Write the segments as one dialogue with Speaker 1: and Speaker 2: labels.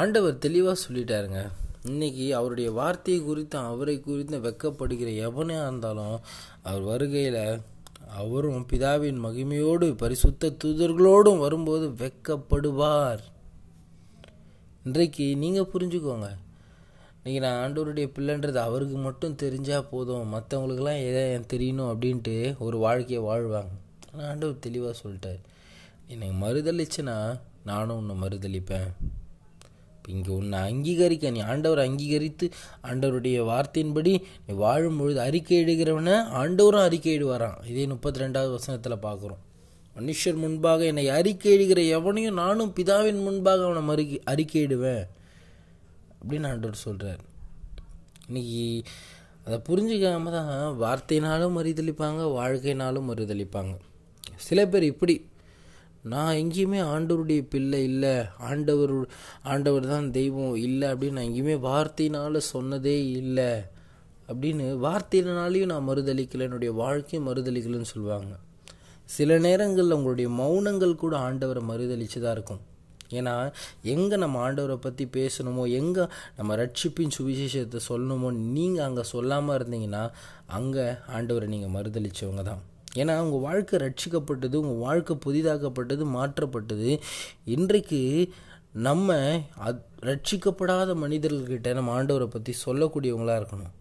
Speaker 1: ஆண்டவர் தெளிவாக சொல்லிட்டாருங்க. இன்னைக்கு அவருடைய வார்த்தையை குறித்து அவரை குறித்து வெக்கப்படுகிற எவனையாக இருந்தாலும் அவர் வருகையில் அவரும் பிதாவின் மகிமையோடு பரிசுத்த தூதர்களோடும் வரும்போது வெக்கப்படுவார். இன்றைக்கு நீங்கள் புரிஞ்சுக்கோங்க. இன்றைக்கி நான் ஆண்டவருடைய பிள்ளைன்றது அவருக்கு மட்டும் தெரிஞ்சால் போதும். மற்றவங்களுக்கெல்லாம் எதை தெரியணும் அப்படின்ட்டு ஒரு வாழ்க்கையை வாழ்வாங்க. ஆனால் ஆண்டவர் தெளிவாக சொல்லிட்டார். எனக்கு மறுதளிச்சுன்னா நானும் உன்னை மறுதளிப்பேன் இங்கே உன்னை அங்கீகரிக்க நீ ஆண்டவரை அங்கீகரித்து ஆண்டவருடைய வார்த்தையின்படி நீ வாழும் பொழுது அறிக்கை இடுகிறவனை ஆண்டவரும் அறிக்கை இடுவாராம். இதே முப்பத்தி ரெண்டாவது வசனத்தில் பார்க்குறோம். மனுஷர் முன்பாக என்னை அறிக்கை இடுகிற எவனையும் நானும் பிதாவின் முன்பாக அவனை மறு அறிக்கையிடுவேன் அப்படின்னு ஆண்டவர் சொல்கிறார் இன்னைக்கு அதை புரிஞ்சுக்காம தான் வார்த்தையினாலும் மறுதளிப்பாங்க வாழ்க்கையினாலும் மறுதளிப்பாங்க சில பேர் இப்படி நான் எங்கேயுமே ஆண்டவருடைய பிள்ளை இல்லை. ஆண்டவர் ஆண்டவர் தான் தெய்வம் இல்லை அப்படின்னு நான் எங்கேயுமே வார்த்தையினால் சொன்னதே இல்லை. அப்படின்னு வார்த்தையினாலையும் நான் மறுதளிக்கலை என்னுடைய வாழ்க்கையும் மறுதளிக்கலைன்னு சொல்லுவாங்க. சில நேரங்களில் உங்களுடைய மௌனங்கள் கூட ஆண்டவரை மறுதளிச்சு தான் இருக்கும். ஏன்னா எங்கே நம்ம ஆண்டவரை பற்றி பேசணுமோ எங்கே நம்ம ரட்சிப்பின் சுவிசேஷத்தை சொல்லணுமோ நீங்கள் அங்கே சொல்லாமல் இருந்தீங்கன்னா அங்கே ஆண்டவரை நீங்கள் மறுதளித்தவங்க தான் ஏன்னா உங்கள் வாழ்க்கை ரட்சிக்கப்பட்டது உங்கள் வாழ்க்கை புதிதாக்கப்பட்டது மாற்றப்பட்டது. இன்றைக்கு நம்ம அத் ரட்சிக்கப்படாத மனிதர்கள்கிட்ட நம்ம ஆண்டவரை பற்றி சொல்லக்கூடியவங்களாக இருக்கணும்.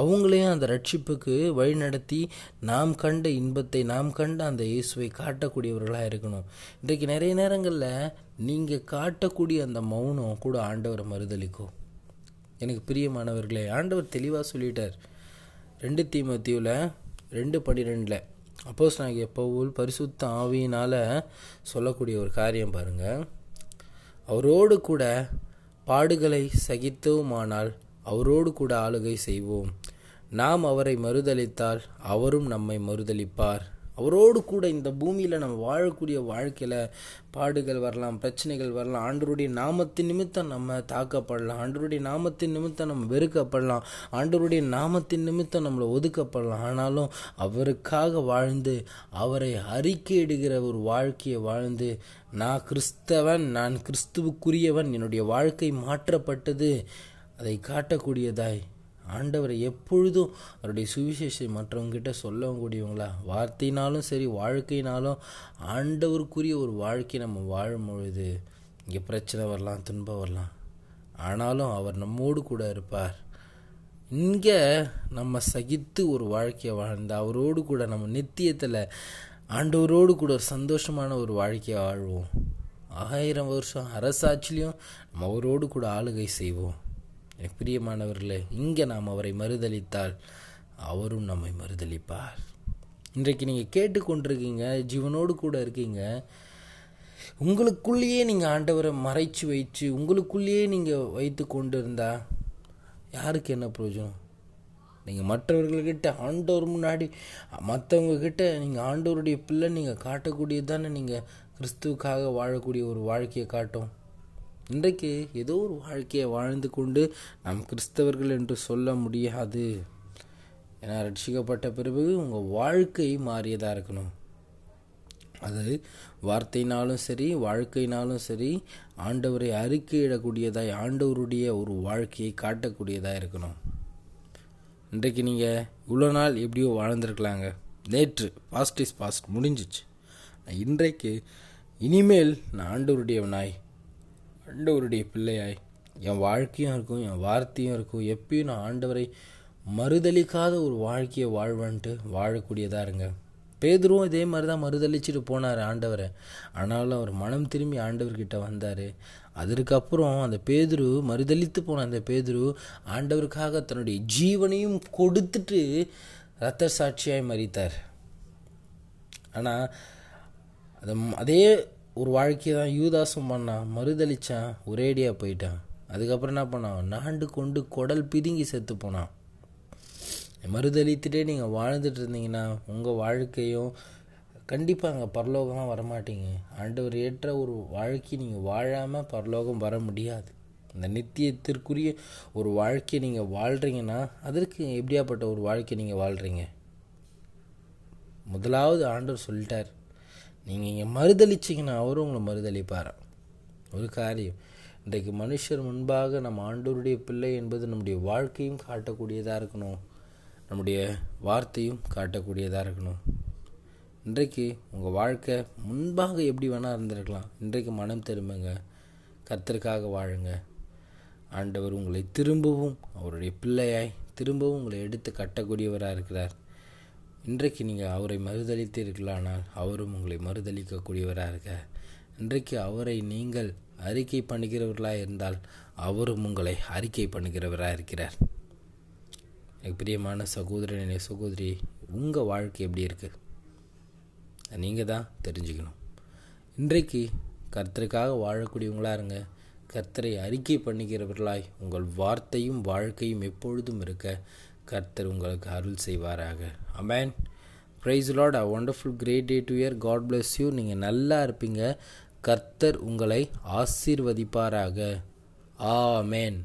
Speaker 1: அவங்களையும் அந்த ரட்சிப்புக்கு வழிநடத்தி நாம் கண்ட இன்பத்தை நாம் கண்ட அந்த இயேசுவை காட்டக்கூடியவர்களாக இருக்கணும். இன்றைக்கு நிறைய நேரங்களில் நீங்கள் காட்டக்கூடிய அந்த மௌனம் கூட ஆண்டவரை மறுதளிக்கும். எனக்கு பிரியமானவர்களே ஆண்டவர் தெளிவாக சொல்லிட்டார். ரெண்டு தீமத்தியில் ரெண்டு பன்னிரெண்டில் அப்போஸ் நான் எப்போவும் பரிசுத்த ஆவியினால் சொல்லக்கூடிய ஒரு காரியம் பாருங்கள் அவரோடு கூட பாடுகளை சகித்தோமானால் அவரோடு கூட ஆளுகை செய்வோம். நாம் அவரை மறுதளித்தால் அவரும் நம்மை மறுதளிப்பார் அவரோடு கூட இந்த பூமியில் நம்ம வாழக்கூடிய வாழ்க்கையில் பாடுகள் வரலாம் பிரச்சனைகள் வரலாம். ஆண்டருடைய நாமத்தின் நிமித்தம் நம்ம தாக்கப்படலாம். ஆண்டருடைய நாமத்தின் நிமித்தம் நம்ம வெறுக்கப்படலாம். ஆண்டருடைய நாமத்தின் நிமித்தம் நம்மளை ஒதுக்கப்படலாம். ஆனாலும் அவருக்காக வாழ்ந்து அவரை அறிக்கையிடுகிற ஒரு வாழ்க்கையை வாழ்ந்து நான் கிறிஸ்தவன் நான் கிறிஸ்துவுக்குரியவன் என்னுடைய வாழ்க்கை மாற்றப்பட்டது அதை காட்டக்கூடியதாய் ஆண்டவரை எப்பொழுதும் அவருடைய சுவிசேஷத்தை மற்றவங்ககிட்ட சொல்லக்கூடியவங்களா வார்த்தையினாலும் சரி வாழ்க்கையினாலும் ஆண்டவருக்குரிய ஒரு வாழ்க்கை நம்ம வாழும் பொழுது இங்கே பிரச்சனை வரலாம் துன்பம் வரலாம். ஆனாலும் அவர் நம்மோடு கூட இருப்பார். இங்கே நம்ம சகித்து ஒரு வாழ்க்கையை வாழ்ந்து அவரோடு கூட நம்ம நித்தியத்தில் ஆண்டவரோடு கூட ஒரு சந்தோஷமான ஒரு வாழ்க்கையை வாழ்வோம். ஆயிரம் வருஷம் அரசாட்சிலையும் நம்ம அவரோடு கூட ஆளுகை செய்வோம். பிரியமானவர்களே இங்கே நாம் அவரை மறுதளித்தால் அவரும் நம்மை மறுதளிப்பார். இன்றைக்கு நீங்கள் கேட்டுக்கொண்டிருக்கீங்க ஜீவனோடு கூட இருக்கீங்க. உங்களுக்குள்ளேயே நீங்கள் ஆண்டவரை மறைச்சு வைச்சு உங்களுக்குள்ளேயே நீங்கள் வைத்து கொண்டு இருந்தா யாருக்கு என்ன பிரயோஜனம்? நீங்கள் மற்றவர்கள்கிட்ட ஆண்டவர் முன்னாடி மற்றவங்கக்கிட்ட நீங்கள் ஆண்டவருடைய பிள்ளை நீங்கள் காட்டக்கூடியது தானே நீங்கள் கிறிஸ்துவுக்காக வாழக்கூடிய ஒரு வாழ்க்கையை காட்டும். இன்றைக்கு ஏதோ ஒரு வாழ்க்கையை வாழ்ந்து கொண்டு நாம் கிறிஸ்தவர்கள் என்று சொல்ல முடியாது. ஏன்னா ரட்சிக்கப்பட்ட பிறகு உங்கள் வாழ்க்கை மாறியதாக இருக்கணும். அது வார்த்தையினாலும் சரி வாழ்க்கையினாலும் சரி ஆண்டவரை அறிக்கையிடக்கூடியதாய் ஆண்டவருடைய ஒரு வாழ்க்கையை காட்டக்கூடியதாக இருக்கணும். இன்றைக்கு நீங்கள் இவ்வளோ நாள் எப்படியோ வாழ்ந்துருக்கலாங்க. நேற்று பாஸ்ட் இஸ் பாஸ்ட் முடிஞ்சிச்சு. இன்றைக்கு இனிமேல் நான் ஆண்டவருடையவனாய் ஆண்டவருடைய பிள்ளையாய் என் வாழ்க்கையும் இருக்கும் என் வார்த்தையும் இருக்கும். எப்பயும் நான் ஆண்டவரை மறுதளிக்காத ஒரு வாழ்க்கையை வாழ்வன்ட்டு வாழக்கூடியதாக இருங்க. பேதுருவும் இதே மாதிரி தான் மறுதளிச்சுட்டு போனார் ஆண்டவரை. ஆனாலும் அவர் மனம் திரும்பி ஆண்டவர்கிட்ட வந்தார். அதற்கப்புறம் அந்த பேதுரு மறுதளித்து போன அந்த பேதுரு ஆண்டவருக்காக தன்னுடைய ஜீவனையும் கொடுத்துட்டு இரத்த சாட்சியாய் மறித்தார் ஆனால் அதை அதே ஒரு வாழ்க்கையை தான் யூதாசம் பண்ணான் மறுதளித்தான் ஒரேடியாக போயிட்டான். அதுக்கப்புறம் என்ன பண்ணான்? நாண்டு கொண்டு குடல் பிதுங்கி செத்து போனான். மறுதளித்துட்டே நீங்கள் வாழ்ந்துட்டு இருந்தீங்கன்னா உங்கள் வாழ்க்கையும் கண்டிப்பாக அங்கே பரலோகமாக வரமாட்டீங்க. ஆண்டவர் ஏற்ற ஒரு வாழ்க்கை நீங்கள் வாழாமல் பரலோகம் வர முடியாது. இந்த நித்தியத்திற்குரிய ஒரு வாழ்க்கையை நீங்கள் வாழ்கிறீங்கன்னா அதற்கு எப்படியாப்பட்ட ஒரு வாழ்க்கை நீங்கள் வாழ்கிறீங்க முதலாவது ஆண்டவர் சொல்லிட்டார். நீங்கள் இங்கே மறுதளிச்சிங்கன்னா அவரும் உங்களை மறுதளிப்பார் ஒரு காரியம். இன்றைக்கு மனுஷர் முன்பாக நம்ம ஆண்டவருடைய பிள்ளை என்பது நம்முடைய வாழ்க்கையும் காட்டக்கூடியதாக இருக்கணும். நம்முடைய வார்த்தையும் காட்டக்கூடியதாக இருக்கணும். இன்றைக்கு உங்கள் வாழ்க்கை முன்பாக எப்படி வேணால் இருந்திருக்கலாம். இன்றைக்கு மனம் திரும்புங்க. கர்த்தருக்காக வாழுங்க. ஆண்டவர் உங்களை திரும்பவும் அவருடைய பிள்ளையாய் திரும்பவும் உங்களை எடுத்து கட்டக்கூடியவராக இருக்கிறார். இன்றைக்கு நீங்கள் அவரை மறுதளித்தீர்களானால் அவரும் உங்களை மறுதளிக்கக்கூடியவராக இருக்க. இன்றைக்கு அவரை நீங்கள் அறிக்கை பண்ணுகிறவர்களாக இருந்தால் அவரும் உங்களை அறிக்கை பண்ணுகிறவராக இருக்கிறார். எனக்கு பிரியமான சகோதரனே சகோதரி உங்கள் வாழ்க்கை எப்படி இருக்குது நீங்கள் தான் தெரிஞ்சுக்கணும். இன்றைக்கு கர்த்தருக்காக வாழக்கூடியவங்களாக இருங்க. கர்த்தரை அறிக்கை பண்ணிக்கிறவர்களாய் உங்கள் வார்த்தையும் வாழ்க்கையும் எப்பொழுதும் இருக்க. கர்த்தர் உங்களுக்கு அருள் செய்வாராக. Amen praise Lord a wonderful great day dear God bless you நீங்கள் நல்லா இருப்பீங்க. கர்த்தர் உங்களை ஆசீர்வதிப்பாராக. ஆமேன்